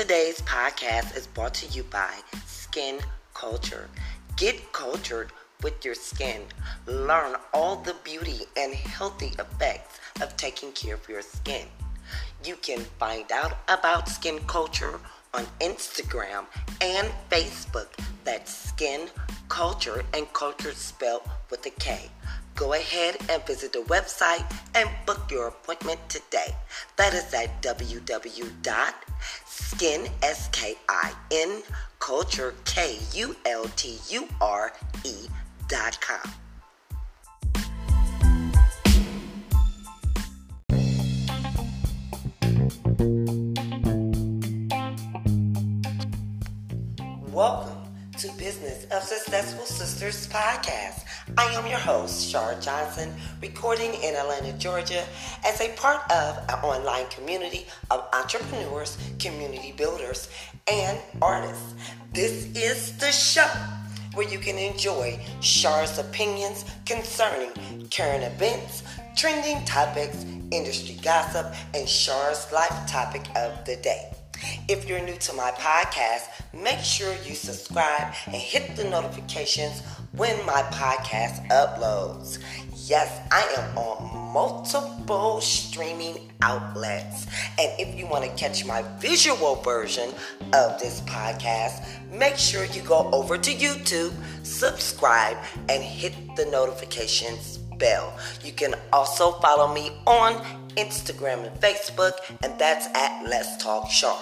Today's podcast is brought to you by Skin Culture. Get cultured with your skin. Learn all the beauty and healthy effects of taking care of your skin. You can find out about skin culture on Instagram and Facebook. That's skin culture and culture spelled with a K. Go ahead and visit the website and book your appointment today. That is at www.skin, Welcome to Business of Successful Sisters podcast. I am your host, Char Johnson, recording in Atlanta, Georgia, as a part of an online community of entrepreneurs, community builders, and artists. This is the show where you can enjoy Char's opinions concerning current events, trending topics, industry gossip, and Char's life topic of the day. If you're new to my podcast, make sure you subscribe and hit the notifications when my podcast uploads. Yes, I am on multiple streaming outlets. And if you want to catch my visual version of this podcast, make sure you go over to YouTube, subscribe, and hit the notifications bell. You can also follow me on Instagram and Facebook, and that's at Let's Talk Char.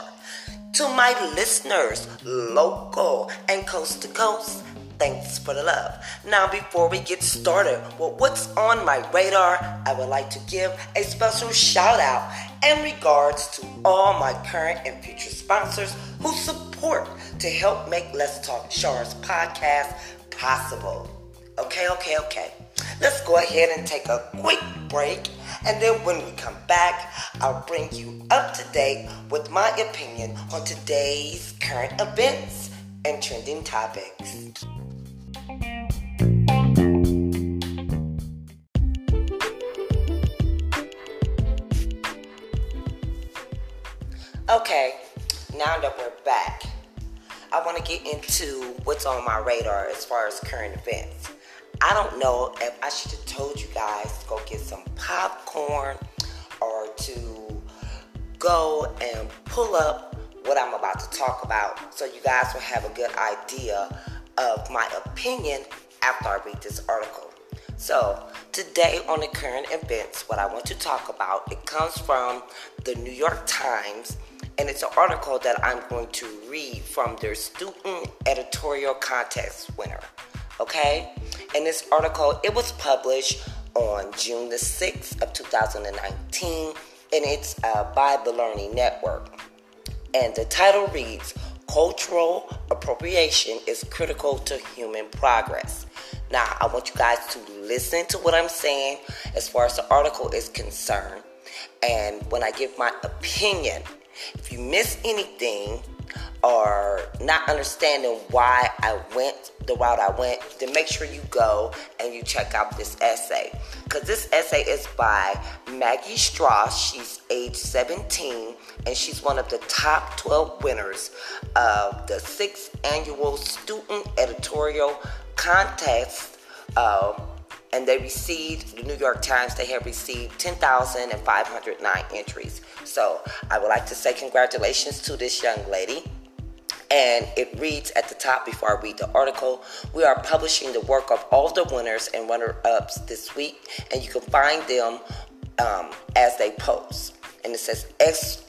To my listeners, local and coast to coast, thanks for the love. Now, before we get started with what's on my radar, I would like to give a special shout out in regards to all my current and future sponsors who support to help make Let's Talk Char's podcast possible. Okay, okay, okay. Let's go ahead and take a quick break. And then when we come back, I'll bring you up to date with my opinion on today's current events and trending topics. Okay, now that we're back, I want to get into what's on my radar as far as current events. I don't know if I should have told you guys to go get some popcorn or to go and pull up what I'm about to talk about so you guys will have a good idea of my opinion after I read this article. So, today on the current events, what I want to talk about, it comes from the New York Times and it's an article that I'm going to read from their student editorial contest winner okay? And this article, it was published on June the 6th of 2019, and it's uh, by the Learning Network. And the title reads, Cultural Appropriation is Critical to Human Progress. Now, I want you guys to listen to what I'm saying as far as the article is concerned. And when I give my opinion, if you miss anything, or not understanding why I went the route I went, then make sure you go and you check out this essay. Because this essay is by Maggie Strauss. She's age 17 and she's one of the top 12 winners of the sixth annual student editorial contest. Uh, and they received the New York Times. They have received 10,509 entries. So I would like to say congratulations to this young lady. And it reads at the top before I read the article We are publishing the work of all the winners and runner ups this week, and you can find them um, as they post. And it says, X,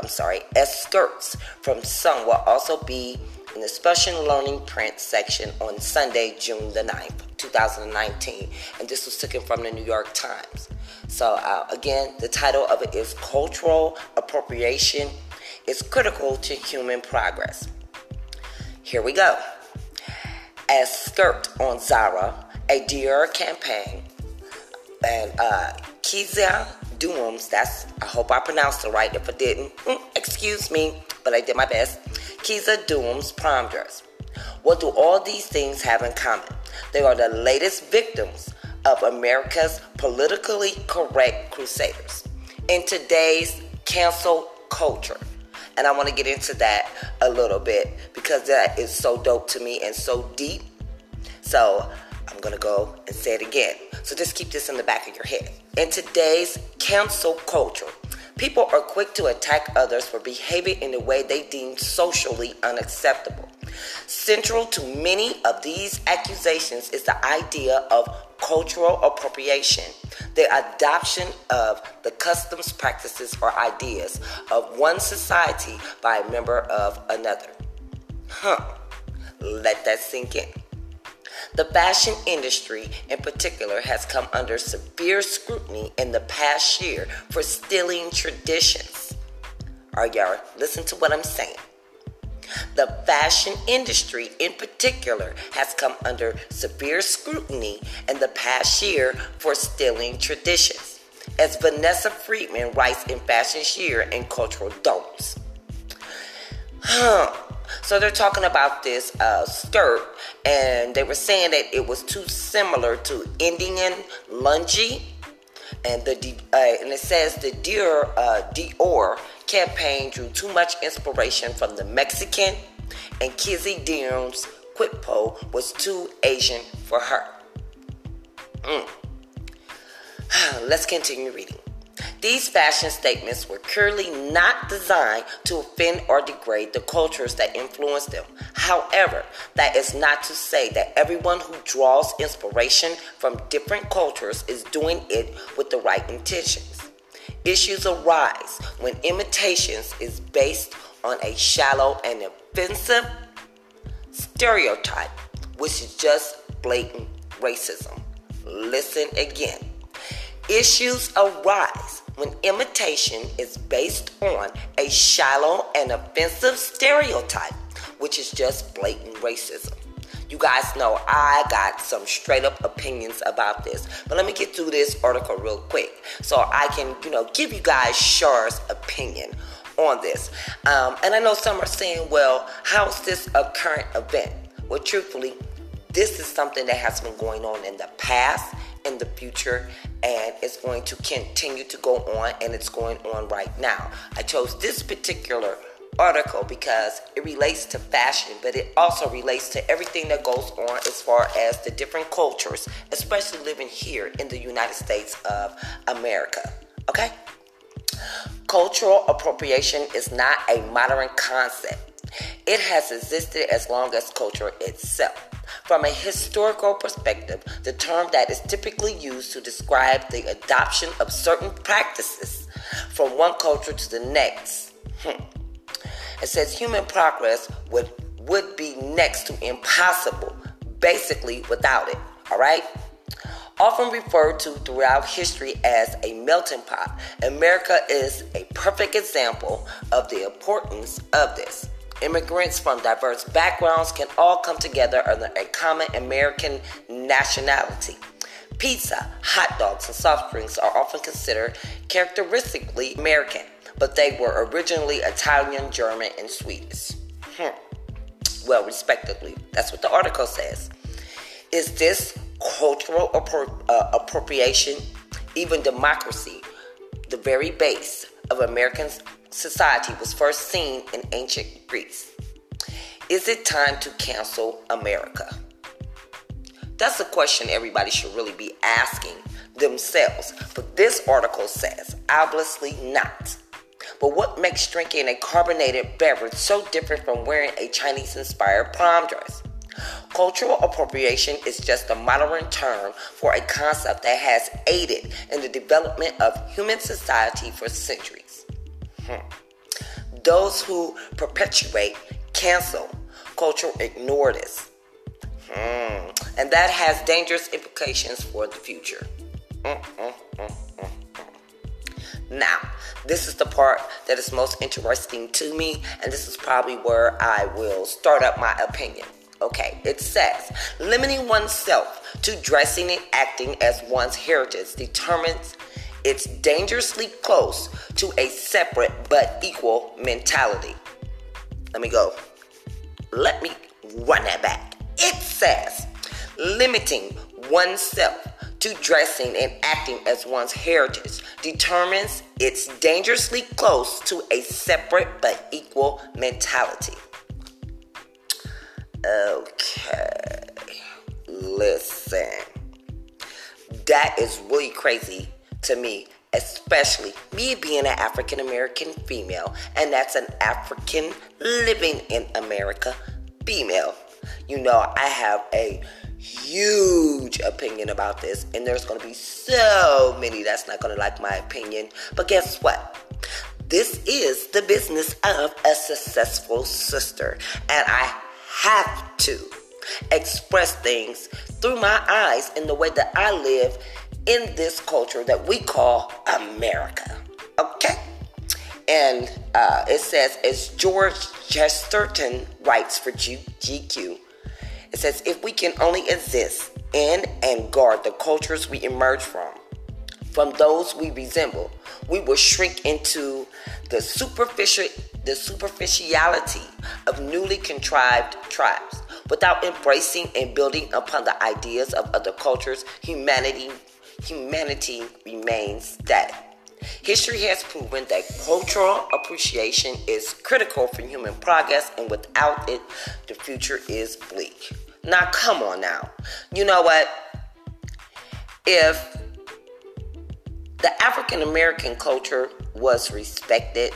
I'm sorry, S skirts from some will also be in the special learning print section on Sunday, June the 9th, 2019. And this was taken from the New York Times. So, uh, again, the title of it is Cultural Appropriation is Critical to Human Progress. Here we go. As skirt on Zara, a Dior campaign, and uh, Keziah Dooms, that's, I hope I pronounced it right. If I didn't, mm, excuse me, but I did my best. Keziah Dooms prom dress. What do all these things have in common? They are the latest victims of America's politically correct crusaders. In today's cancel culture, And I want to get into that a little bit because that is so dope to me and so deep. So I'm going to go and say it again. So just keep this in the back of your head. In today's cancel culture, people are quick to attack others for behaving in a way they deem socially unacceptable. Central to many of these accusations is the idea of cultural appropriation, the adoption of the customs, practices, or ideas of one society by a member of another. Huh. Let that sink in. The fashion industry, in particular, has come under severe scrutiny in the past year for stealing traditions. Are y'all listen to what I'm saying? The fashion industry, in particular, has come under severe scrutiny in the past year for stealing traditions, as Vanessa Friedman writes in Fashion Year and Cultural Don'ts. Huh. So they're talking about this uh, skirt, and they were saying that it was too similar to Indian lungi, and the uh, and it says the Dior uh, Dior campaign drew too much inspiration from the Mexican, and Kizzy Dion's qipao was too Asian for her. Mm. Let's continue reading. These fashion statements were clearly not designed to offend or degrade the cultures that influence them. However, that is not to say that everyone who draws inspiration from different cultures is doing it with the right intentions. Issues arise when imitations is based on a shallow and offensive stereotype, which is just blatant racism. Listen again. Issues arise when imitation is based on a shallow and offensive stereotype, which is just blatant racism. You guys know I got some straight up opinions about this. But let me get through this article real quick so I can, you know, give you guys Char's opinion on this. Um, and I know some are saying, well, how is this a current event? Well, truthfully, this is something that has been going on in the past, in the future, and it's going to continue to go on, and it's going on right now. I chose this particular article because it relates to fashion, but it also relates to everything that goes on as far as the different cultures, especially living here in the United States of America. Okay? Cultural appropriation is not a modern concept. It has existed as long as culture itself. From a historical perspective, the term that is typically used to describe the adoption of certain practices from one culture to the next. Hmm it says human progress would would be next to impossible, basically without it. All right? Often referred to throughout history as a melting pot, America is a perfect example of the importance of this. Immigrants from diverse backgrounds can all come together under a common American nationality. Pizza, hot dogs, and soft drinks are often considered characteristically American but they were originally Italian, German, and Swedish. Hmm. Well, respectively. That's what the article says. Is this cultural appro- uh, appropriation, even democracy, the very base of American society, was first seen in ancient Greece? Is it time to cancel America? That's a question everybody should really be asking themselves. But this article says, obviously not. But what makes drinking a carbonated beverage so different from wearing a Chinese inspired prom dress? Cultural appropriation is just a modern term for a concept that has aided in the development of human society for centuries. Hmm. Those who perpetuate, cancel culture ignore this. Hmm. And that has dangerous implications for the future. Mm-mm-mm. Now, this is the part that is most interesting to me, and this is probably where I will start up my opinion. Okay, it says limiting oneself to dressing and acting as one's heritage determines it's dangerously close to a separate but equal mentality. Let me go. Let me run that back. It says limiting oneself to dressing and acting as one's heritage determines it's dangerously close to a separate but equal mentality. Okay, listen. That is really crazy to me, especially me being an African American female, and that's an African living in America female. You know, I have a huge opinion about this, and there's gonna be so many that's not gonna like my opinion. But guess what? This is the business of a successful sister, and I have to express things through my eyes in the way that I live in this culture that we call America. Okay? And uh, it says, as George Chesterton writes for GQ, it says, if we can only exist in and guard the cultures we emerge from, from those we resemble, we will shrink into the superficial the superficiality of newly contrived tribes. Without embracing and building upon the ideas of other cultures, humanity humanity remains static. History has proven that cultural appreciation is critical for human progress, and without it, the future is bleak. Now, come on now. You know what? If the African American culture was respected,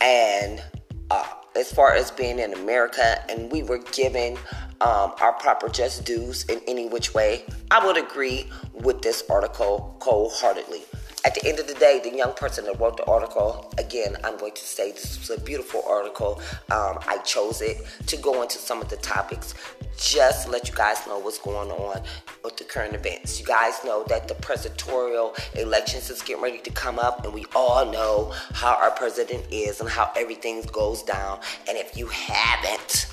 and uh, as far as being in America, and we were given um, our proper just dues in any which way, I would agree with this article wholeheartedly. At the end of the day, the young person that wrote the article, again, I'm going to say this was a beautiful article. Um, I chose it to go into some of the topics, just let you guys know what's going on with the current events. You guys know that the presidential elections is getting ready to come up, and we all know how our president is and how everything goes down. And if you haven't,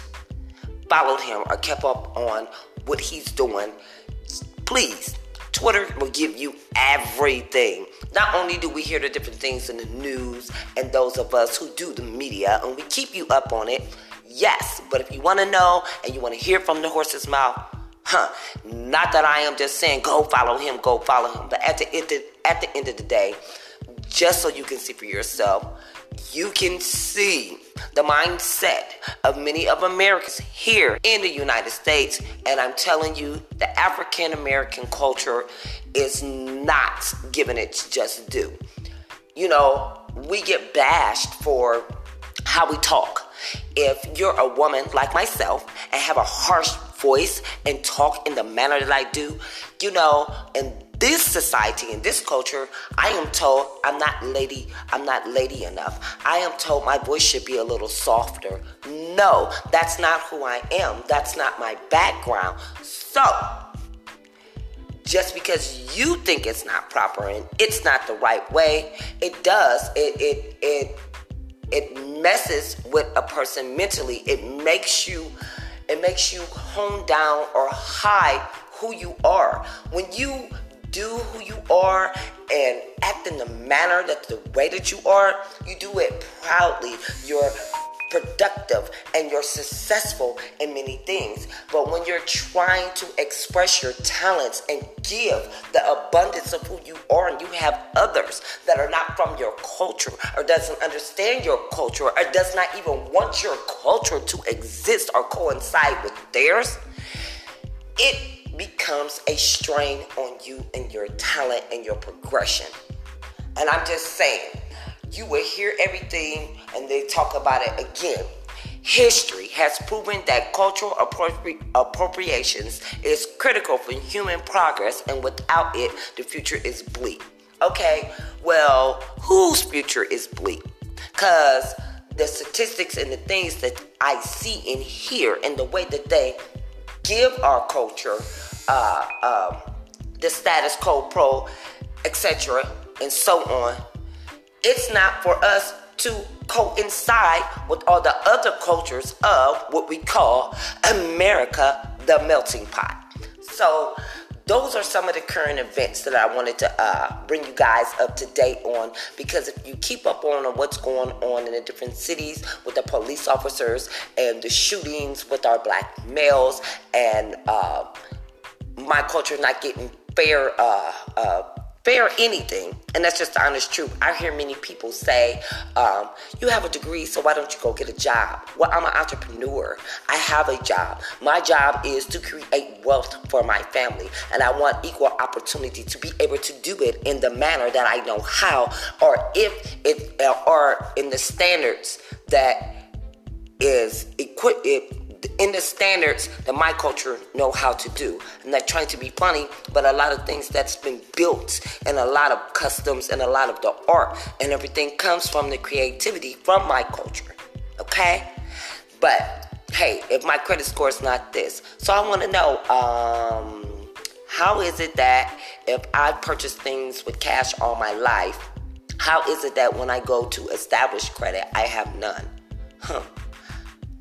followed him or kept up on what he's doing, please, Twitter will give you everything. Not only do we hear the different things in the news and those of us who do the media and we keep you up on it, yes, but if you want to know and you want to hear from the horse's mouth, huh, not that I am just saying go follow him, go follow him, but at the end of, at the end of the day, just so you can see for yourself, you can see the mindset of many of Americans here in the United States. And I'm telling you, the African American culture is not given its just due. You know, we get bashed for how we talk. If you're a woman like myself and have a harsh voice and talk in the manner that I do, you know, and this society in this culture, I am told I'm not lady, I'm not lady enough. I am told my voice should be a little softer. No, that's not who I am. That's not my background. So, just because you think it's not proper and it's not the right way, it does. It it it it messes with a person mentally. It makes you it makes you hone down or hide who you are. When you do who you are and act in the manner that the way that you are, you do it proudly. You're productive and you're successful in many things. But when you're trying to express your talents and give the abundance of who you are, and you have others that are not from your culture or doesn't understand your culture or does not even want your culture to exist or coincide with theirs, it becomes a strain on you and your talent and your progression. And I'm just saying, you will hear everything and they talk about it again. History has proven that cultural appropri- appropriations is critical for human progress, and without it, the future is bleak. Okay, well, whose future is bleak? Because the statistics and the things that I see and hear and the way that they give our culture uh, um, the status quo pro, etc., and so on. It's not for us to coincide with all the other cultures of what we call America, the melting pot. So, those are some of the current events that I wanted to uh, bring you guys up to date on because if you keep up on what's going on in the different cities with the police officers and the shootings with our black males and uh, my culture not getting fair uh, uh, fair anything. And that's just the honest truth. I hear many people say, um, You have a degree, so why don't you go get a job? Well, I'm an entrepreneur. I have a job. My job is to create wealth for my family. And I want equal opportunity to be able to do it in the manner that I know how, or if it, or in the standards that is equipped in the standards that my culture know how to do. I'm not trying to be funny, but a lot of things that's been built and a lot of customs and a lot of the art and everything comes from the creativity from my culture. Okay? But hey, if my credit score is not this, so I want to know um, how is it that if I purchase things with cash all my life, how is it that when I go to establish credit, I have none? Huh.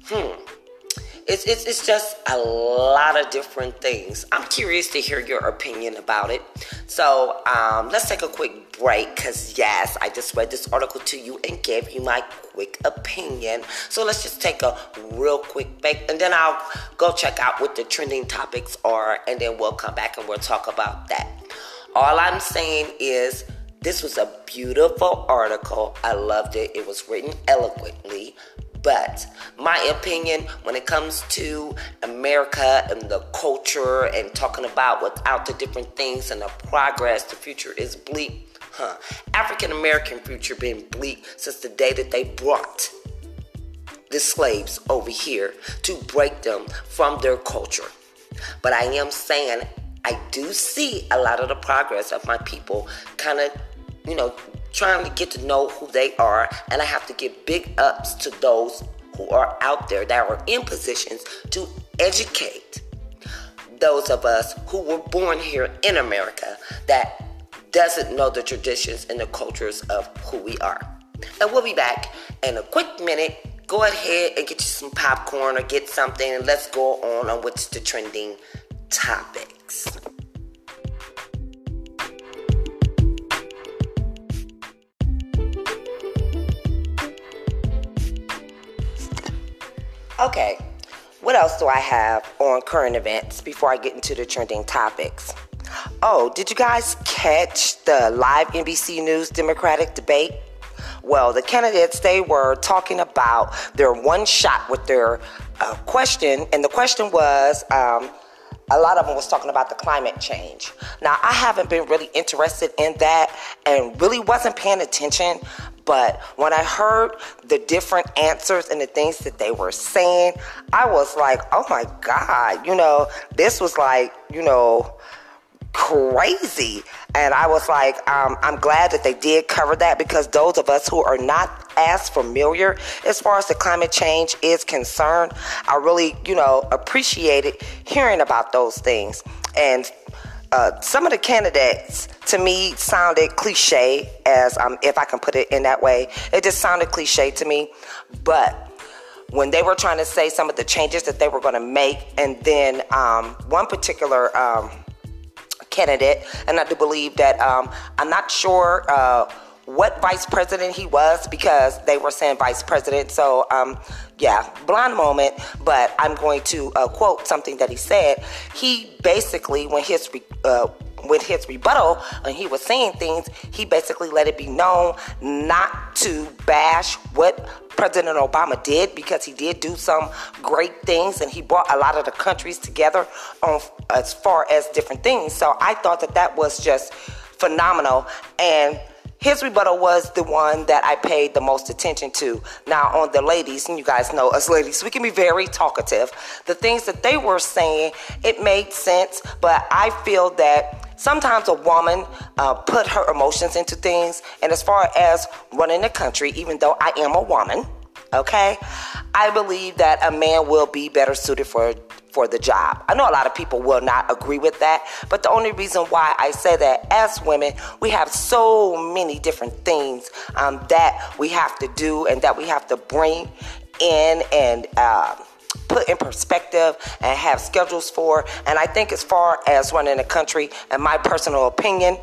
Hmm it's, it's, it's just a lot of different things. I'm curious to hear your opinion about it. So um, let's take a quick break because, yes, I just read this article to you and gave you my quick opinion. So let's just take a real quick break and then I'll go check out what the trending topics are and then we'll come back and we'll talk about that. All I'm saying is, this was a beautiful article. I loved it. It was written eloquently. But my opinion, when it comes to America and the culture and talking about without the different things and the progress, the future is bleak. Huh. African American future been bleak since the day that they brought the slaves over here to break them from their culture. But I am saying I do see a lot of the progress of my people kind of, you know, trying to get to know who they are, and I have to give big ups to those who are out there that are in positions to educate those of us who were born here in America that doesn't know the traditions and the cultures of who we are. And we'll be back in a quick minute. Go ahead and get you some popcorn or get something, and let's go on on what's the trending topics. Okay, what else do I have on current events before I get into the trending topics? Oh, did you guys catch the live NBC News Democratic debate? Well, the candidates, they were talking about their one shot with their uh, question, and the question was um, a lot of them was talking about the climate change. Now, I haven't been really interested in that and really wasn't paying attention but when I heard the different answers and the things that they were saying, I was like, oh my God, you know, this was like, you know, crazy. And I was like, um, I'm glad that they did cover that because those of us who are not as familiar as far as the climate change is concerned, I really, you know, appreciated hearing about those things. And uh, some of the candidates to me sounded cliche, as um, if I can put it in that way. It just sounded cliche to me. But when they were trying to say some of the changes that they were going to make, and then um, one particular um, candidate, and I do believe that um, I'm not sure. Uh, what vice president he was because they were saying vice president. So, um, yeah, blind moment. But I'm going to uh, quote something that he said. He basically, when his uh, with his rebuttal, and he was saying things, he basically let it be known not to bash what President Obama did because he did do some great things and he brought a lot of the countries together on as far as different things. So I thought that that was just phenomenal and his rebuttal was the one that I paid the most attention to. Now, on the ladies, and you guys know us ladies, we can be very talkative. The things that they were saying, it made sense, but I feel that sometimes a woman uh, put her emotions into things. And as far as running the country, even though I am a woman, okay, I believe that a man will be better suited for for the job. I know a lot of people will not agree with that, but the only reason why I say that as women, we have so many different things um, that we have to do and that we have to bring in and. Uh, put in perspective and have schedules for. And I think, as far as running a country, in my personal opinion,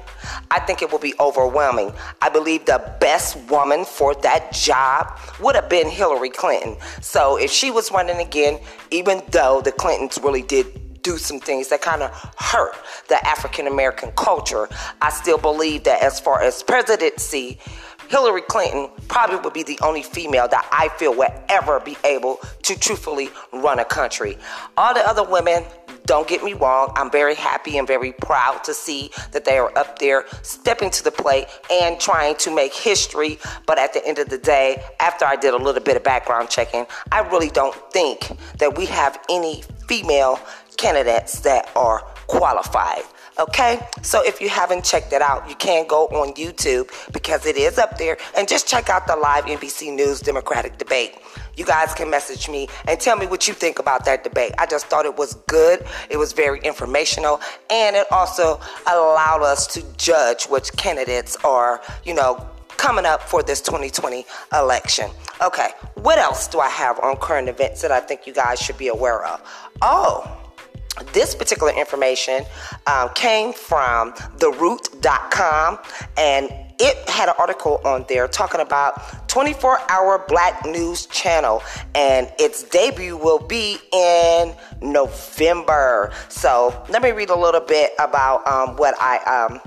I think it will be overwhelming. I believe the best woman for that job would have been Hillary Clinton. So if she was running again, even though the Clintons really did do some things that kind of hurt the African American culture. I still believe that as far as presidency, Hillary Clinton probably would be the only female that I feel would ever be able to truthfully run a country. All the other women, don't get me wrong, I'm very happy and very proud to see that they are up there stepping to the plate and trying to make history. But at the end of the day, after I did a little bit of background checking, I really don't think that we have any female candidates that are qualified. Okay, so if you haven't checked it out, you can go on YouTube because it is up there and just check out the live NBC News Democratic debate. You guys can message me and tell me what you think about that debate. I just thought it was good, it was very informational, and it also allowed us to judge which candidates are, you know, coming up for this 2020 election. Okay, what else do I have on current events that I think you guys should be aware of? Oh, this particular information um, came from theroot.com and it had an article on there talking about 24 hour black news channel and its debut will be in november. So let me read a little bit about um, what i um,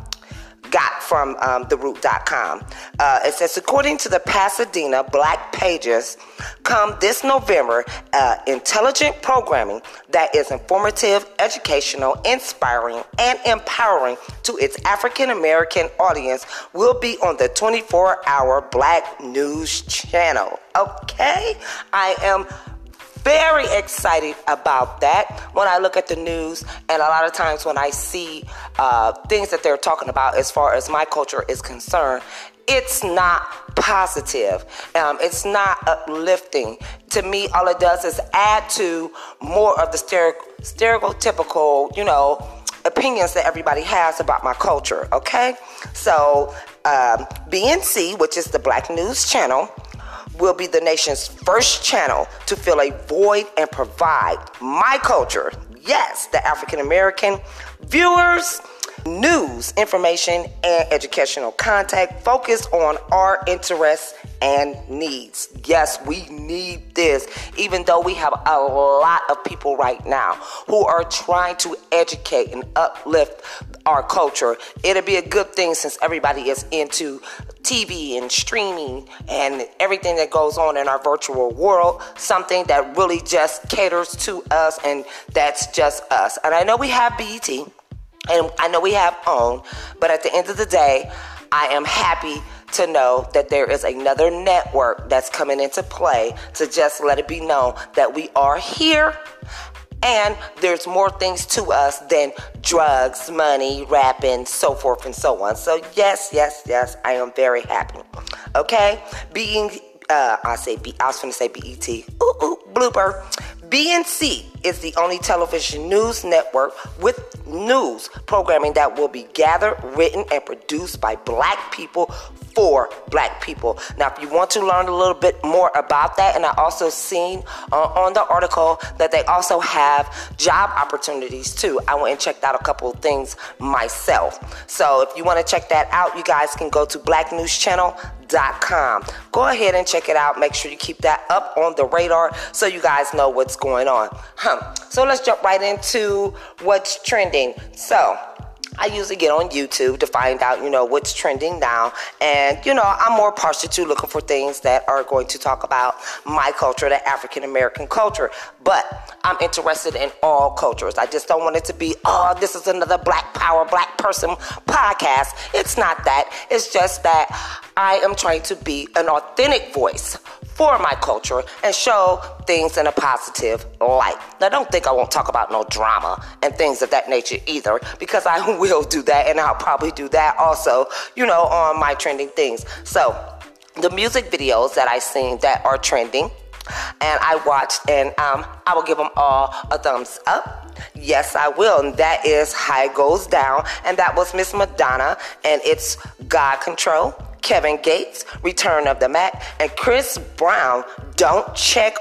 got from um, theroot.com. Uh, it says, according to the Pasadena Black Pages, come this November, uh, intelligent programming that is informative, educational, inspiring, and empowering to its African American audience will be on the 24 hour Black News Channel. Okay? I am very excited about that when I look at the news, and a lot of times when I see uh, things that they're talking about as far as my culture is concerned, it's not positive. Um, it's not uplifting. To me, all it does is add to more of the stereotypical, you know, opinions that everybody has about my culture. Okay, so um, BNC, which is the Black News Channel will be the nation's first channel to fill a void and provide my culture, yes, the African American viewers, news, information, and educational content focused on our interests and needs. Yes, we need this, even though we have a lot of people right now who are trying to educate and uplift our culture. It'll be a good thing since everybody is into TV and streaming and everything that goes on in our virtual world, something that really just caters to us and that's just us. And I know we have BET and I know we have OWN, but at the end of the day, I am happy to know that there is another network that's coming into play to just let it be known that we are here and there's more things to us than drugs, money, rapping, so forth and so on. So, yes, yes, yes, I am very happy. Okay? Being, uh, I say, B, I was going to say BET. Ooh, ooh, blooper. BNC is the only television news network with news programming that will be gathered, written, and produced by black people for black people. Now, if you want to learn a little bit more about that, and I also seen uh, on the article that they also have job opportunities too. I went and checked out a couple of things myself. So if you want to check that out, you guys can go to Black News Channel com. Go ahead and check it out. Make sure you keep that up on the radar so you guys know what's going on. Huh. So let's jump right into what's trending. So, I usually get on YouTube to find out, you know, what's trending now. And, you know, I'm more partial to looking for things that are going to talk about my culture, the African American culture. But I'm interested in all cultures. I just don't want it to be, oh, this is another black power, black person podcast. It's not that. It's just that I am trying to be an authentic voice for my culture and show things in a positive light. Now, don't think I won't talk about no drama and things of that nature either, because I will do that and I'll probably do that also, you know, on my trending things. So, the music videos that I seen that are trending and I watched, and um, I will give them all a thumbs up. Yes, I will. And that is High Goes Down. And that was Miss Madonna, and it's God Control. Kevin Gates, Return of the Mac, and Chris Brown, Don't Check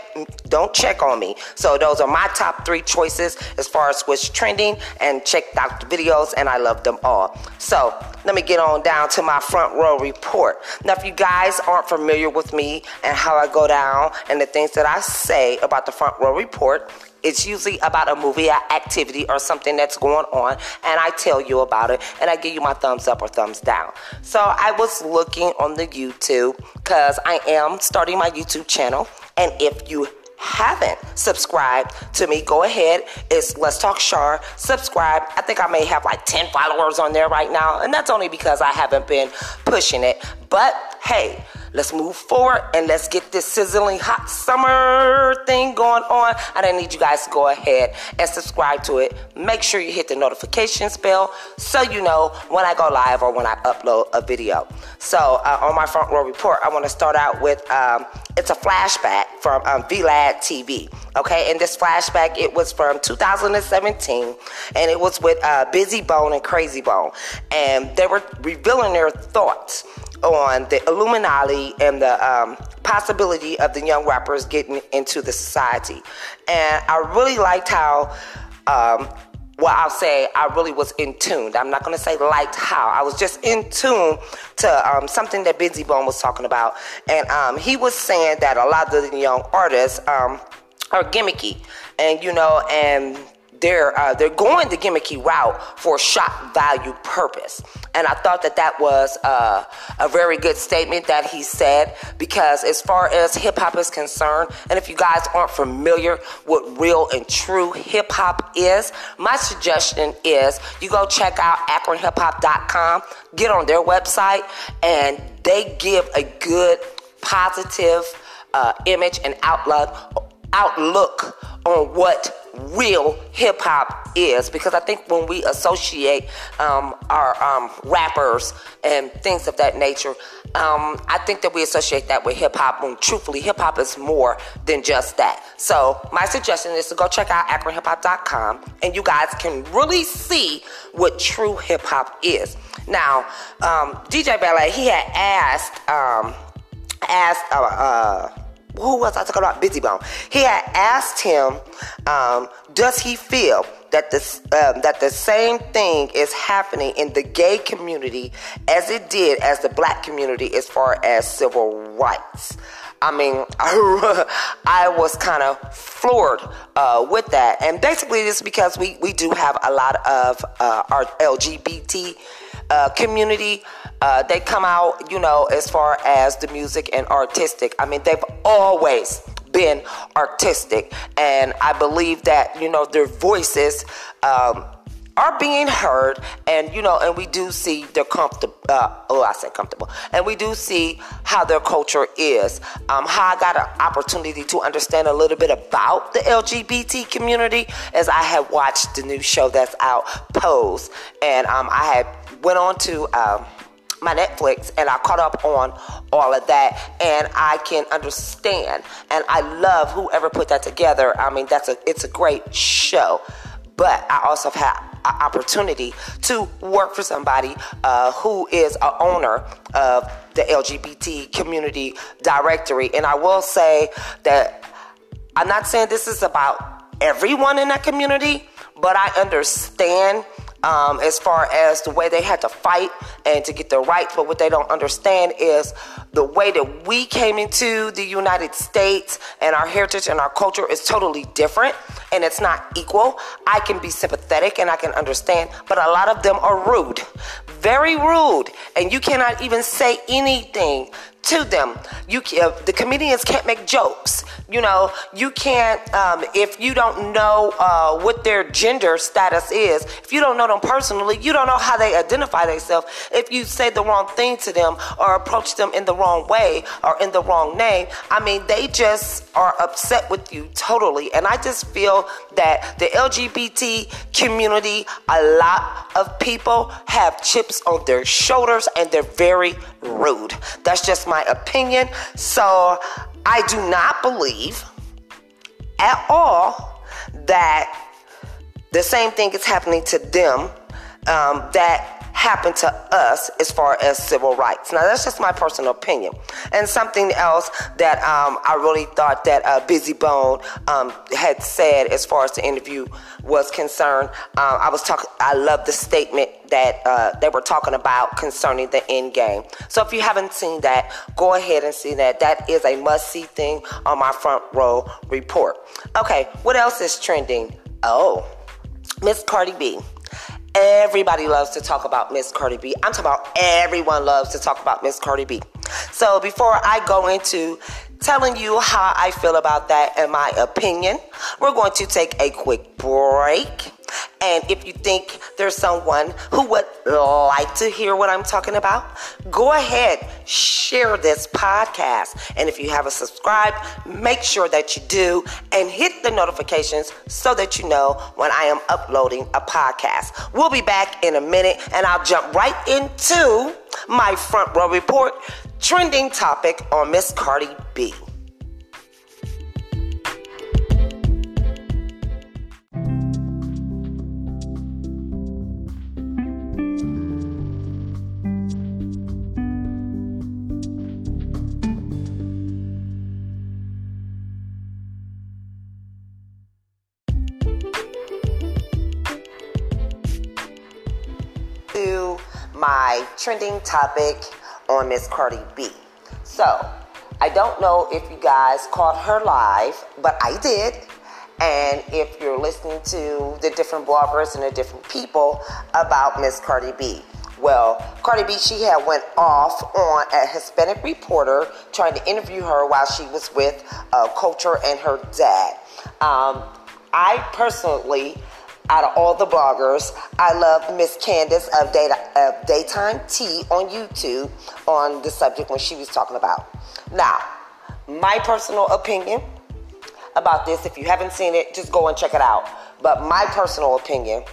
Don't Check on Me. So those are my top three choices as far as what's trending and checked out the videos and I love them all. So let me get on down to my front row report. Now if you guys aren't familiar with me and how I go down and the things that I say about the front row report, it's usually about a movie, an activity, or something that's going on, and I tell you about it, and I give you my thumbs up or thumbs down. So I was looking on the YouTube because I am starting my YouTube channel, and if you haven't subscribed to me, go ahead. It's Let's Talk Char. Subscribe. I think I may have like 10 followers on there right now, and that's only because I haven't been pushing it. But hey, Let's move forward and let's get this sizzling hot summer thing going on. I I need you guys to go ahead and subscribe to it. Make sure you hit the notifications bell so you know when I go live or when I upload a video. So uh, on my front row report, I want to start out with um, it's a flashback from um, VLAD TV. Okay, and this flashback it was from 2017, and it was with uh, Bizzy Bone and Krayzie Bone, and they were revealing their thoughts on the Illuminati and the um, possibility of the young rappers getting into the society. And I really liked how, um, well, I'll say I really was in tune. I'm not going to say liked how. I was just in tune to um, something that Bizzy Bone was talking about. And um, he was saying that a lot of the young artists um, are gimmicky. And, you know, and they're uh, they're going the gimmicky route for shock value purpose, and I thought that that was uh, a very good statement that he said because as far as hip hop is concerned, and if you guys aren't familiar with real and true hip hop is, my suggestion is you go check out AkronHipHop.com, get on their website, and they give a good positive uh, image and outlook outlook on what real hip hop is because I think when we associate um, our um, rappers and things of that nature, um, I think that we associate that with hip hop when truthfully hip hop is more than just that. So my suggestion is to go check out akronhiphop.com and you guys can really see what true hip hop is. Now, um, DJ Vlad, he had asked um, asked uh, uh, who was I talking about? Bizzy Bone. He had asked him, um, does he feel that this um, that the same thing is happening in the gay community as it did as the black community as far as civil rights? I mean, I, was kind of floored uh, with that, and basically, it's because we we do have a lot of uh, our LGBT uh, community uh, they come out, you know, as far as the music and artistic. I mean, they've always been artistic, and I believe that you know their voices. Um, are being heard, and you know, and we do see their comfortable. Uh, oh, I said comfortable, and we do see how their culture is. Um, how I got an opportunity to understand a little bit about the LGBT community as I have watched the new show that's out, Pose, and um, I had went on to. Um, my Netflix and I caught up on all of that and I can understand and I love whoever put that together. I mean that's a it's a great show. But I also have had an opportunity to work for somebody uh, who is a owner of the LGBT community directory. And I will say that I'm not saying this is about everyone in that community, but I understand um, as far as the way they had to fight and to get their rights. But what they don't understand is the way that we came into the United States and our heritage and our culture is totally different and it's not equal. I can be sympathetic and I can understand, but a lot of them are rude, very rude, and you cannot even say anything to them. You uh, the comedians can't make jokes. You know, you can't um, if you don't know uh, what their gender status is. If you don't know them personally, you don't know how they identify themselves. If you say the wrong thing to them or approach them in the wrong way or in the wrong name, I mean, they just are upset with you totally. And I just feel that the LGBT community, a lot of people have chips on their shoulders and they're very rude. That's just my opinion. So I do not believe at all that the same thing is happening to them um, that happened to us as far as civil rights. Now, that's just my personal opinion. And something else that um, I really thought that uh, Bizzy Bone um, had said as far as the interview was concerned, uh, I was talking. I love the statement that uh, they were talking about concerning the end game. So if you haven't seen that, go ahead and see that. That is a must see thing on my front row report. Okay, what else is trending? Oh, Miss Cardi B. Everybody loves to talk about Miss Cardi B. I'm talking about everyone loves to talk about Miss Cardi B. So before I go into telling you how I feel about that and my opinion, we're going to take a quick break. And if you think there's someone who would like to hear what I'm talking about, go ahead, share this podcast. And if you haven't subscribed, make sure that you do and hit the notifications so that you know when I am uploading a podcast. We'll be back in a minute and I'll jump right into my front row report trending topic on Miss Cardi B. my trending topic on Miss Cardi B. So, I don't know if you guys caught her live, but I did. And if you're listening to the different bloggers and the different people about Miss Cardi B. Well, Cardi B, she had went off on a Hispanic reporter trying to interview her while she was with uh, Kulture and her dad. Um, I personally out of all the bloggers, I love Miss Candace of, Data, of Daytime Tea on YouTube on the subject when she was talking about. Now, my personal opinion about this, if you haven't seen it, just go and check it out. But my personal opinion,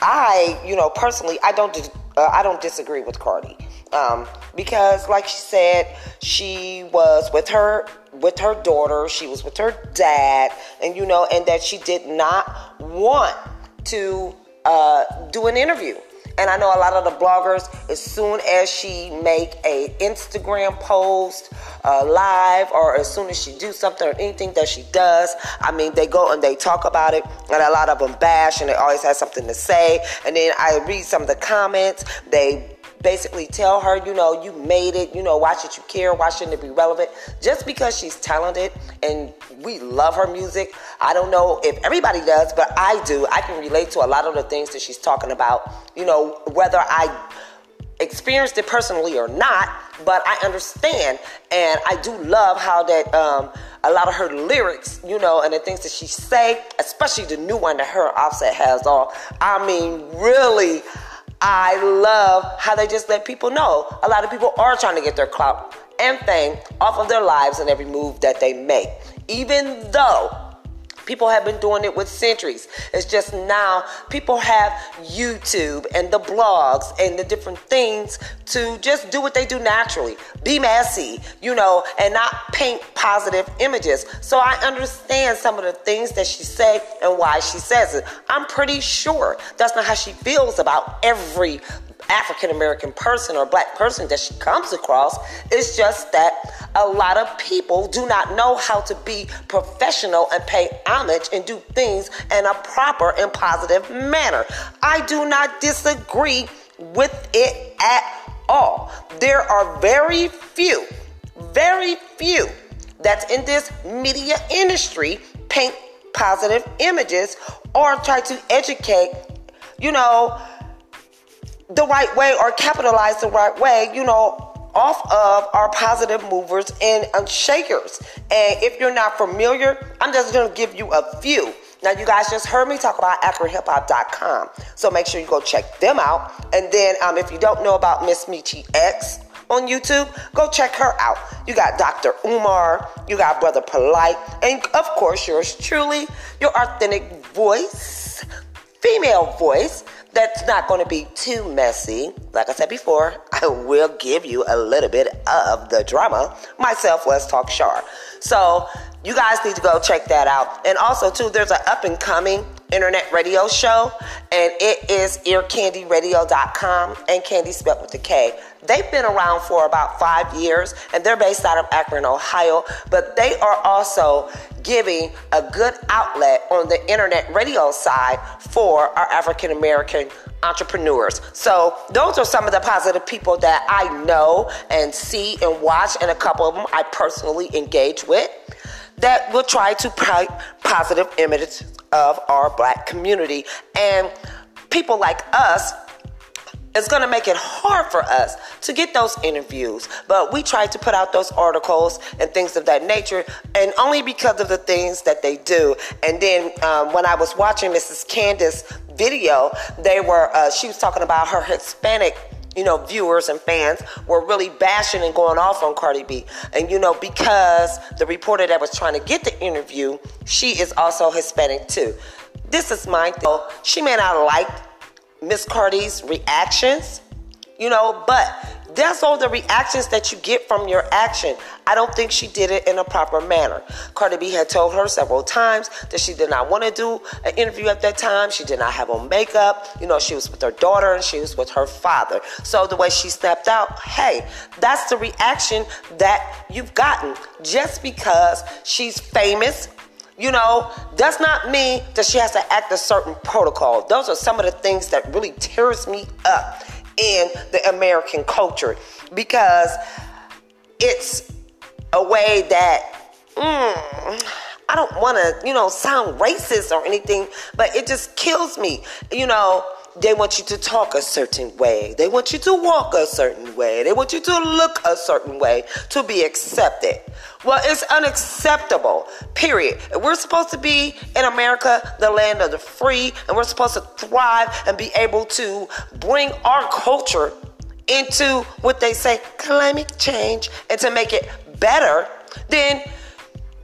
I, you know, personally, I don't, uh, I don't disagree with Cardi. Um, because, like she said, she was with her with her daughter, she was with her dad, and you know, and that she did not want to uh, do an interview. And I know a lot of the bloggers, as soon as she make a Instagram post, uh, live, or as soon as she do something or anything that she does, I mean, they go and they talk about it, and a lot of them bash, and they always have something to say. And then I read some of the comments. They basically tell her, you know, you made it, you know, why should you care? Why shouldn't it be relevant? Just because she's talented and we love her music. I don't know if everybody does, but I do. I can relate to a lot of the things that she's talking about, you know, whether I experienced it personally or not, but I understand and I do love how that um, a lot of her lyrics, you know, and the things that she say, especially the new one that her Offset has on. I mean, really I love how they just let people know. A lot of people are trying to get their clout and fame off of their lives and every move that they make. Even though People have been doing it with centuries. It's just now people have YouTube and the blogs and the different things to just do what they do naturally. Be messy, you know, and not paint positive images. So I understand some of the things that she say and why she says it. I'm pretty sure that's not how she feels about every African American person or black person that she comes across. It's just that a lot of people do not know how to be professional and pay homage and do things in a proper and positive manner. I do not disagree with it at all. There are very few, very few that's in this media industry paint positive images or try to educate, you know, the right way or capitalize the right way, you know, off of our positive movers and shakers. And if you're not familiar, I'm just going to give you a few. Now, you guys just heard me talk about AkronHipHop.com. So make sure you go check them out. And then um, if you don't know about Miss Michi X on YouTube, go check her out. You got Dr. Umar, you got Brother Polite, and of course, yours truly, your authentic voice, female voice that's not going to be too messy. Like I said before, I will give you a little bit of the drama myself, let's Talk Char. So you guys need to go check that out. And also, too, there's an up and coming internet radio show, and it is earcandyradio.com and candy spelled with a K. They've been around for about five years, and they're based out of Akron, Ohio, but they are also giving a good outlet on the internet radio side for our African American entrepreneurs. So, those are some of the positive people that I know and see and watch, and a couple of them I personally engage with that will try to positive image of our black community. And people like us it's going to make it hard for us to get those interviews. But we try to put out those articles and things of that nature, and only because of the things that they do. And then um, when I was watching Mrs. Candace video, they were uh, she was talking about her Hispanic you know, viewers and fans were really bashing and going off on Cardi B. And, you know, because the reporter that was trying to get the interview, she is also Hispanic too. This is my thing. She may not like Miss Cardi's reactions, you know, but that's all the reactions that you get from your action. I don't think she did it in a proper manner. Cardi B had told her several times that she did not want to do an interview at that time. She did not have on makeup. You know, she was with her daughter and she was with her father. So the way she stepped out, hey, that's the reaction that you've gotten just because she's famous, you know, does not mean that she has to act a certain protocol. Those are some of the things that really tears me up in the American culture because it's a way that mm, I don't want to, you know, sound racist or anything, but it just kills me. You know, they want you to talk a certain way. They want you to walk a certain way. They want you to look a certain way to be accepted. Well, it's unacceptable, period. We're supposed to be in America, the land of the free, and we're supposed to thrive and be able to bring our culture into what they say climate change and to make it better, then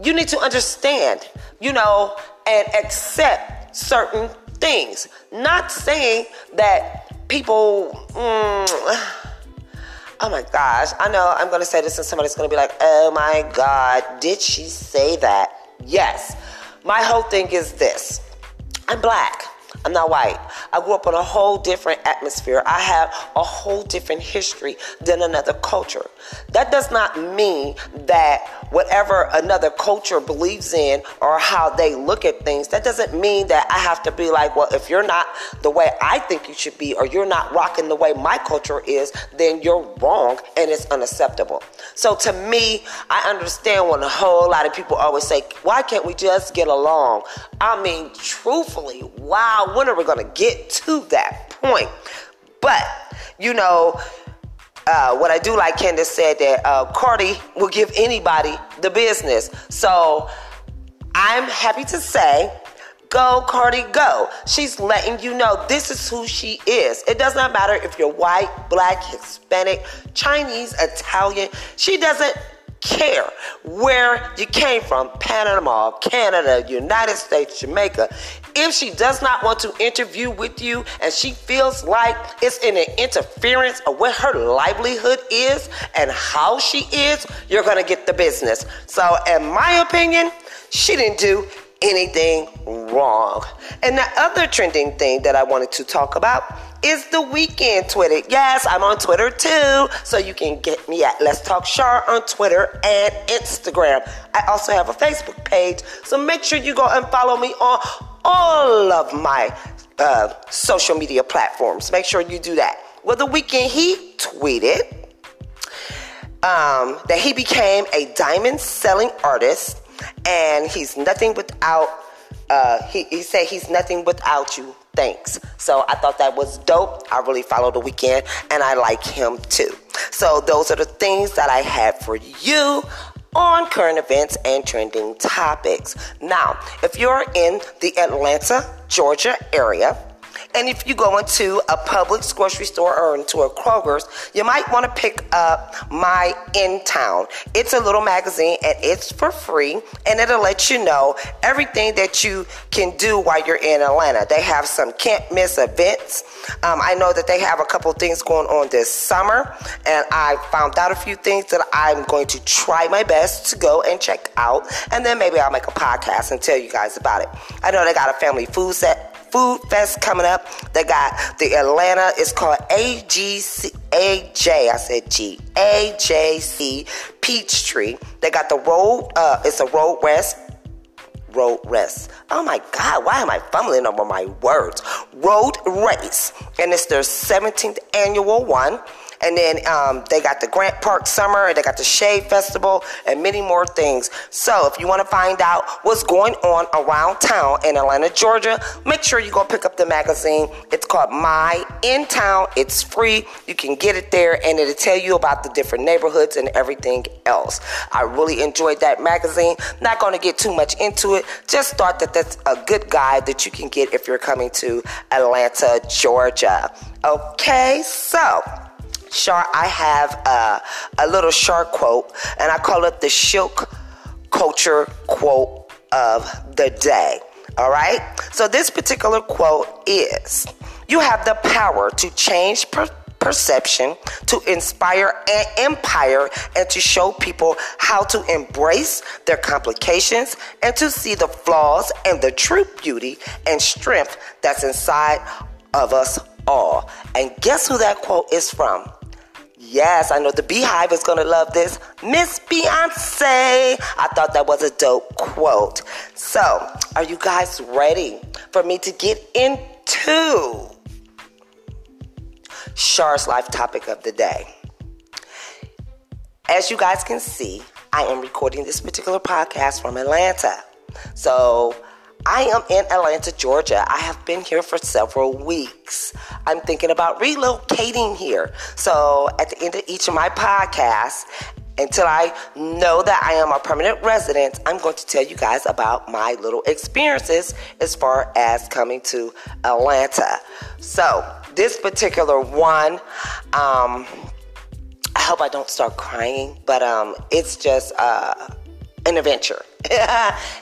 you need to understand, you know, and accept certain things. Not saying that people. Mm, oh my gosh, I know I'm gonna say this and somebody's gonna be like, oh my God, did she say that? Yes. My whole thing is this I'm black. I'm not white. I grew up in a whole different atmosphere. I have a whole different history than another culture. That does not mean that whatever another culture believes in or how they look at things, that doesn't mean that I have to be like, well, if you're not the way I think you should be or you're not rocking the way my culture is, then you're wrong and it's unacceptable. So to me, I understand when a whole lot of people always say, why can't we just get along? I mean, truthfully, wow, when are we going to get to that point? But, you know, uh, what I do like Candace said that uh, Cardi will give anybody the business. So I'm happy to say, go Cardi, go. She's letting you know this is who she is. It does not matter if you're white, black, Hispanic, Chinese, Italian. She doesn't care where you came from Panama, Canada, United States, Jamaica. If she does not want to interview with you and she feels like it's in an interference of what her livelihood is and how she is, you're going to get the business. So, in my opinion, she didn't do anything wrong. And the other trending thing that I wanted to talk about is The Weeknd Twitter. Yes, I'm on Twitter too, so you can get me at Let's Talk Char on Twitter and Instagram. I also have a Facebook page, so make sure you go and follow me on all of my uh, social media platforms. Make sure you do that. Well, The Weeknd he tweeted um, that he became a diamond selling artist and he's nothing without uh, he, he said he's nothing without you. Thanks. So i thought that was dope. I really follow The Weeknd and i like him too. So those are the things that i have for you on current events and trending topics. Now if you're in the atlanta georgia area And if you go into a Publix grocery store or into a Kroger's, you might want to pick up my In Town. It's a little magazine and it's for free, and it'll let you know everything that you can do while you're in Atlanta. They have some can't miss events. Um, I know that they have a couple things going on this summer, and I found out a few things that I'm going to try my best to go and check out, and then maybe I'll make a podcast and tell you guys about it. I know they got a family food set Food Fest coming up. They got the Atlanta, it's called AGC, AJ, I said G, AJC Peachtree. They got the road, uh, it's a road west road rest. Oh my God, why am I fumbling over my words? Road race. And it's their 17th annual one. And then um, they got the Grant Park Summer, and they got the Shade Festival, and many more things. So if you want to find out what's going on around town in Atlanta, Georgia, make sure you go pick up the magazine. It's called My In Town. It's free. You can get it there, and it'll tell you about the different neighborhoods and everything else. I really enjoyed that magazine. Not going to get too much into it. Just thought that that's a good guide that you can get if you're coming to Atlanta, Georgia. Okay, so. Char, I have a, a little Char quote, and I call it the Shilk Culture quote of the day. All right? So, this particular quote is You have the power to change per- perception, to inspire an empire, and to show people how to embrace their complications and to see the flaws and the true beauty and strength that's inside of us all. And guess who that quote is from? Yes, I know the BeyHive is going to love this. Miss Beyonce. I thought that was a dope quote. So, are you guys ready for me to get into Char's life topic of the day? As you guys can see, I am recording this particular podcast from Atlanta. So, I am in Atlanta, Georgia. I have been here for several weeks. I'm thinking about relocating here. So, at the end of each of my podcasts, until I know that I am a permanent resident, I'm going to tell you guys about my little experiences as far as coming to Atlanta. So, this particular one, um, I hope I don't start crying, but um, it's just uh, an adventure.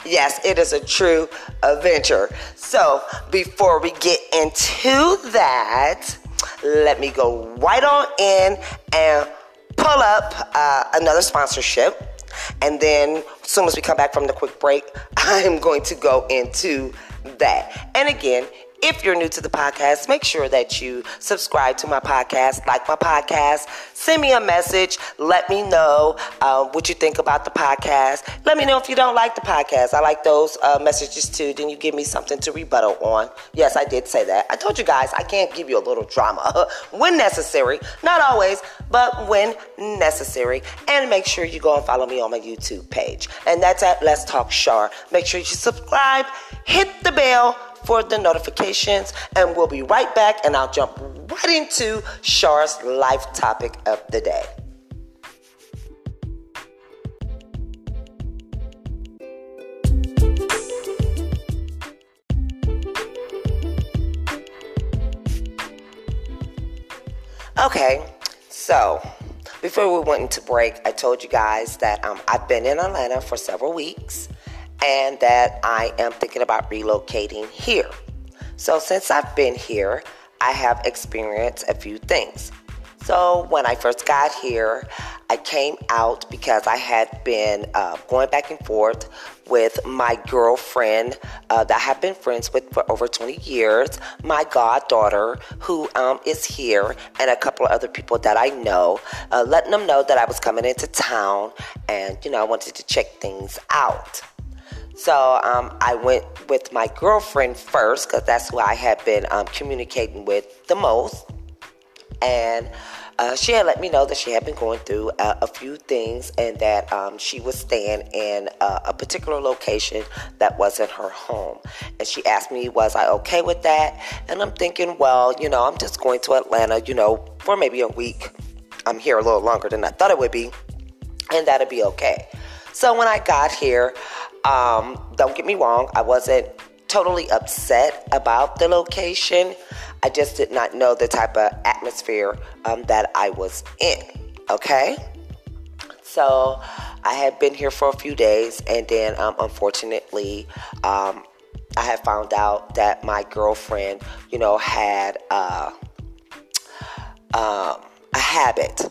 yes, it is a true adventure. So, before we get into that, let me go right on in and pull up uh, another sponsorship. And then, as soon as we come back from the quick break, I'm going to go into that. And again, if you're new to the podcast, make sure that you subscribe to my podcast, like my podcast, send me a message, let me know uh, what you think about the podcast. Let me know if you don't like the podcast. I like those uh, messages too. Then you give me something to rebuttal on. Yes, I did say that. I told you guys I can't give you a little drama when necessary, not always, but when necessary. And make sure you go and follow me on my YouTube page. And that's at Let's Talk Char. Make sure you subscribe, hit the bell for the notifications, and we'll be right back. And I'll jump right into Char's life topic of the day. Okay, so before we went into break, I told you guys that um, I've been in Atlanta for several weeks and that I am thinking about relocating here. So, since I've been here, I have experienced a few things. So, when I first got here, I came out because I had been uh, going back and forth with my girlfriend uh, that I have been friends with for over 20 years, my goddaughter, who um, is here, and a couple of other people that I know, uh, letting them know that I was coming into town and, you know, I wanted to check things out. So um, I went with my girlfriend first because that's who I had been um, communicating with the most. And uh, she had let me know that she had been going through uh, a few things and that um, she was staying in uh, a particular location that wasn't her home. And she asked me, was I okay with that? And I'm thinking, well, you know, I'm just going to Atlanta, you know, for maybe a week. I'm here a little longer than I thought it would be, and that'd be okay. So when I got here, um, don't get me wrong, I wasn't totally upset about the location. I just did not know the type of atmosphere um, that I was in. Okay? So I had been here for a few days, and then um, unfortunately, um, I had found out that my girlfriend, you know, had uh, um, a habit.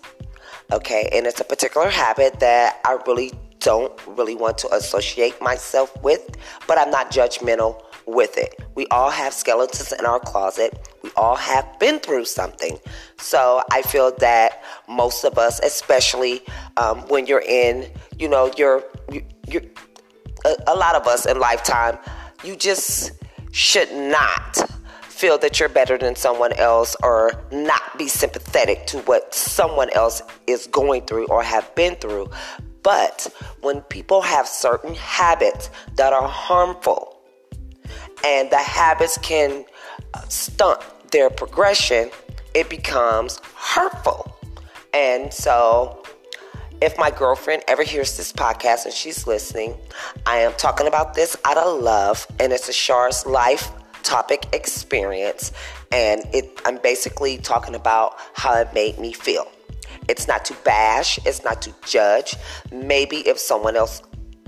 Okay, and it's a particular habit that I really don't really want to associate myself with, but I'm not judgmental with it. We all have skeletons in our closet. We all have been through something. So I feel that most of us, especially um, when you're in, you know, you're, you're a, a lot of us in lifetime, you just should not feel that you're better than someone else or not be sympathetic to what someone else is going through or have been through. But when people have certain habits that are harmful and the habits can stunt their progression, it becomes hurtful. And so, if my girlfriend ever hears this podcast and she's listening, I am talking about this out of love, and it's a Char's life topic experience. And it, I'm basically talking about how it made me feel. It's not to bash, it's not to judge. Maybe if someone else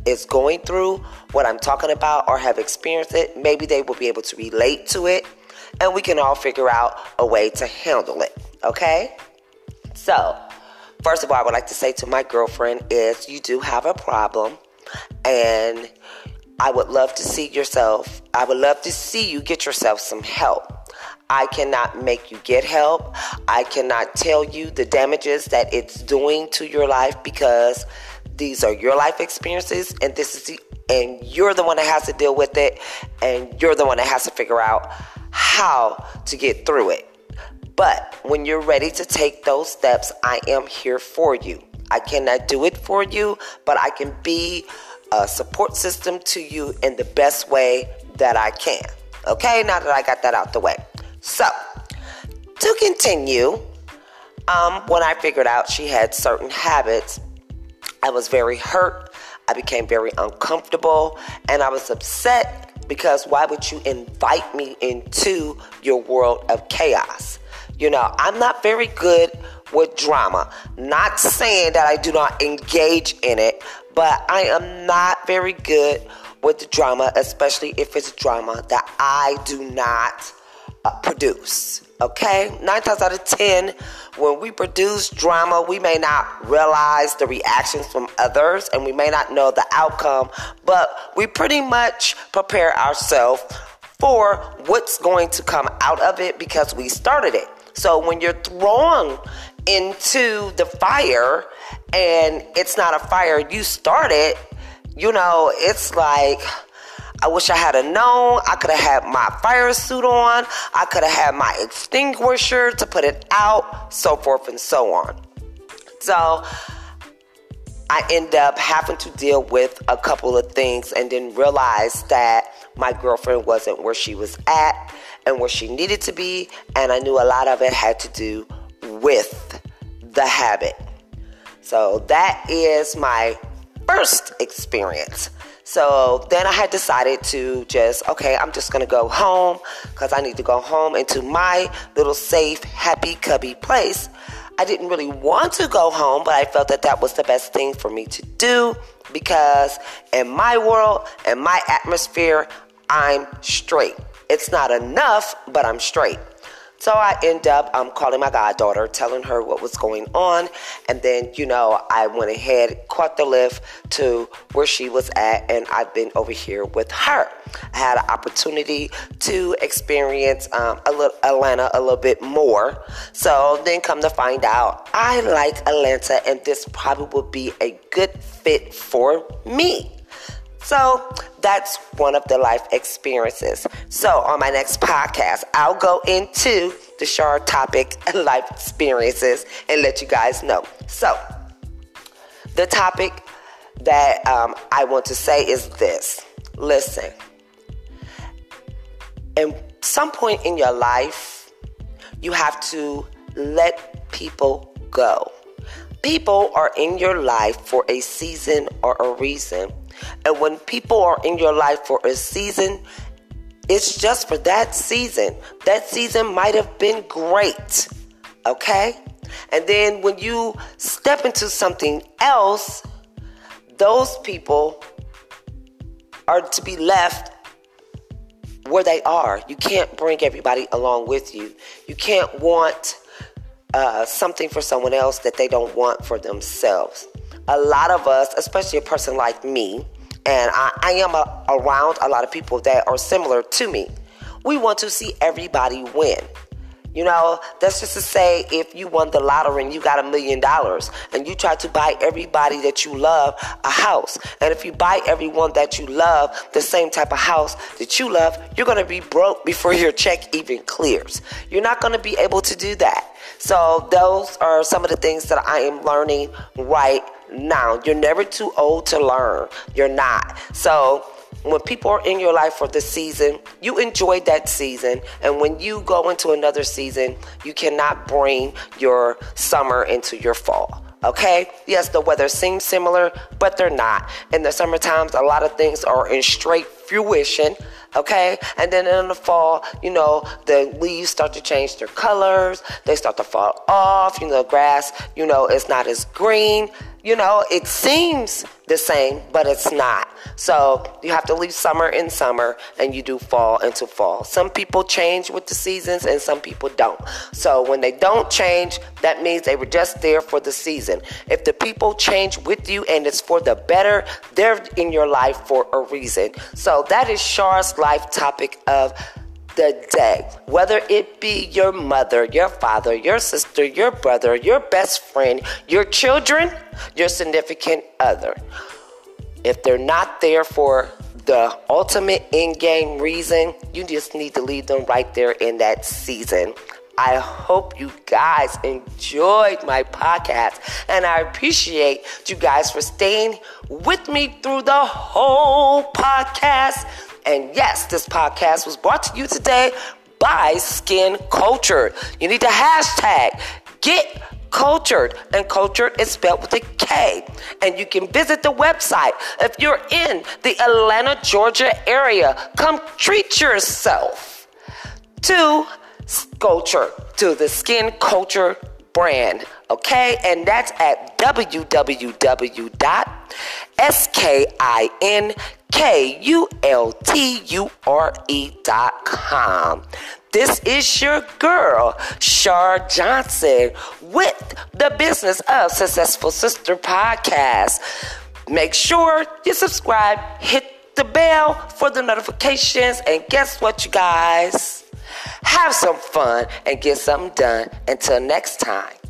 is going through what I'm talking about or have experienced it, maybe they will be able to relate to it and we can all figure out a way to handle it. Okay? So, first of all, I would like to say to my girlfriend is you do have a problem and I would love to see yourself, I would love to see you get yourself some help. I cannot make you get help. I cannot tell you the damages that it's doing to your life because these are your life experiences and this is the and you're the one that has to deal with it and you're the one that has to figure out how to get through it. But when you're ready to take those steps, I am here for you. I cannot do it for you, but I can be a support system to you in the best way that I can. Okay, now that I got that out the way. So, to continue, um, when I figured out she had certain habits, I was very hurt. I became very uncomfortable and I was upset because why would you invite me into your world of chaos? You know, I'm not very good with drama. Not saying that I do not engage in it, but I am not very good with the drama, especially if it's drama that I do not Uh, produce. Okay? Nine times out of ten, when we produce drama, we may not realize the reactions from others and we may not know the outcome, but we pretty much prepare ourselves for what's going to come out of it because we started it. So when you're thrown into the fire and it's not a fire you started, you know, it's like I wish I had a known. I could have had my fire suit on. I could have had my extinguisher to put it out, so forth and so on. So I end up having to deal with a couple of things and then realize that my girlfriend wasn't where she was at and where she needed to be. And I knew a lot of it had to do with the habit. So that is my first experience. So then I had decided to just, okay, I'm just gonna go home because I need to go home into my little safe, happy, cubby place. I didn't really want to go home, but I felt that that was the best thing for me to do because in my world, in my atmosphere, I'm straight. It's not enough, but I'm straight. So I end up um, calling my goddaughter, telling her what was going on. And then, you know, I went ahead, caught the Lyft to where she was at, and I've been over here with her. I had an opportunity to experience um, a little Atlanta a little bit more. So then come to find out, I like Atlanta, and this probably would be a good fit for me. So that's one of the life experiences. So on my next podcast, I'll go into the Char topic life experiences and let you guys know. So the topic that um, I want to say is this listen, at some point in your life, you have to let people go. People are in your life for a season or a reason and when people are in your life for a season, It's just for that season. That season might have been great. Okay? And then when you step into something else, those people are to be left where they are. You can't bring everybody along with you. You can't want uh, something for someone else that they don't want for themselves. A lot of us, especially a person like me, and I, I am a, around a lot of people that are similar to me, we want to see everybody win. You know, that's just to say if you won the lottery and you got a million dollars and you try to buy everybody that you love a house. And if you buy everyone that you love the same type of house that you love, you're going to be broke before your check even clears. You're not going to be able to do that. So, those are some of the things that I am learning right now. You're never too old to learn. You're not. So, when people are in your life for the season, you enjoy that season. And when you go into another season, you cannot bring your summer into your fall. Okay? Yes, the weather seems similar, but they're not. In the summer times, a lot of things are in straight fruition. Okay? And then in the fall, you know, the leaves start to change their colors, they start to fall off, you know, the grass, you know, it's not as green you know, it seems the same, but it's not. So you have to leave summer in summer and you do fall into fall. Some people change with the seasons and some people don't. So when they don't change, that means they were just there for the season. If the people change with you and it's for the better, they're in your life for a reason. So that is Char's life topic of the day, whether it be your mother, your father, your sister, your brother, your best friend, your children, your significant other. If they're not there for the ultimate in game reason, you just need to leave them right there in that season. I hope you guys enjoyed my podcast and I appreciate you guys for staying with me through the whole podcast. And yes, this podcast was brought to you today by Skin Cultured. You need to hashtag get cultured and cultured is spelled with a K. And you can visit the website. If you're in the Atlanta, Georgia area, come treat yourself to culture, to the Skin Kulture brand. Okay, and that's at www.skinkulture.com. This is your girl, Char Johnson, with the Business of Successful Sister podcast. Make sure you subscribe, hit the bell for the notifications, and guess what, you guys? Have some fun and get something done. Until next time.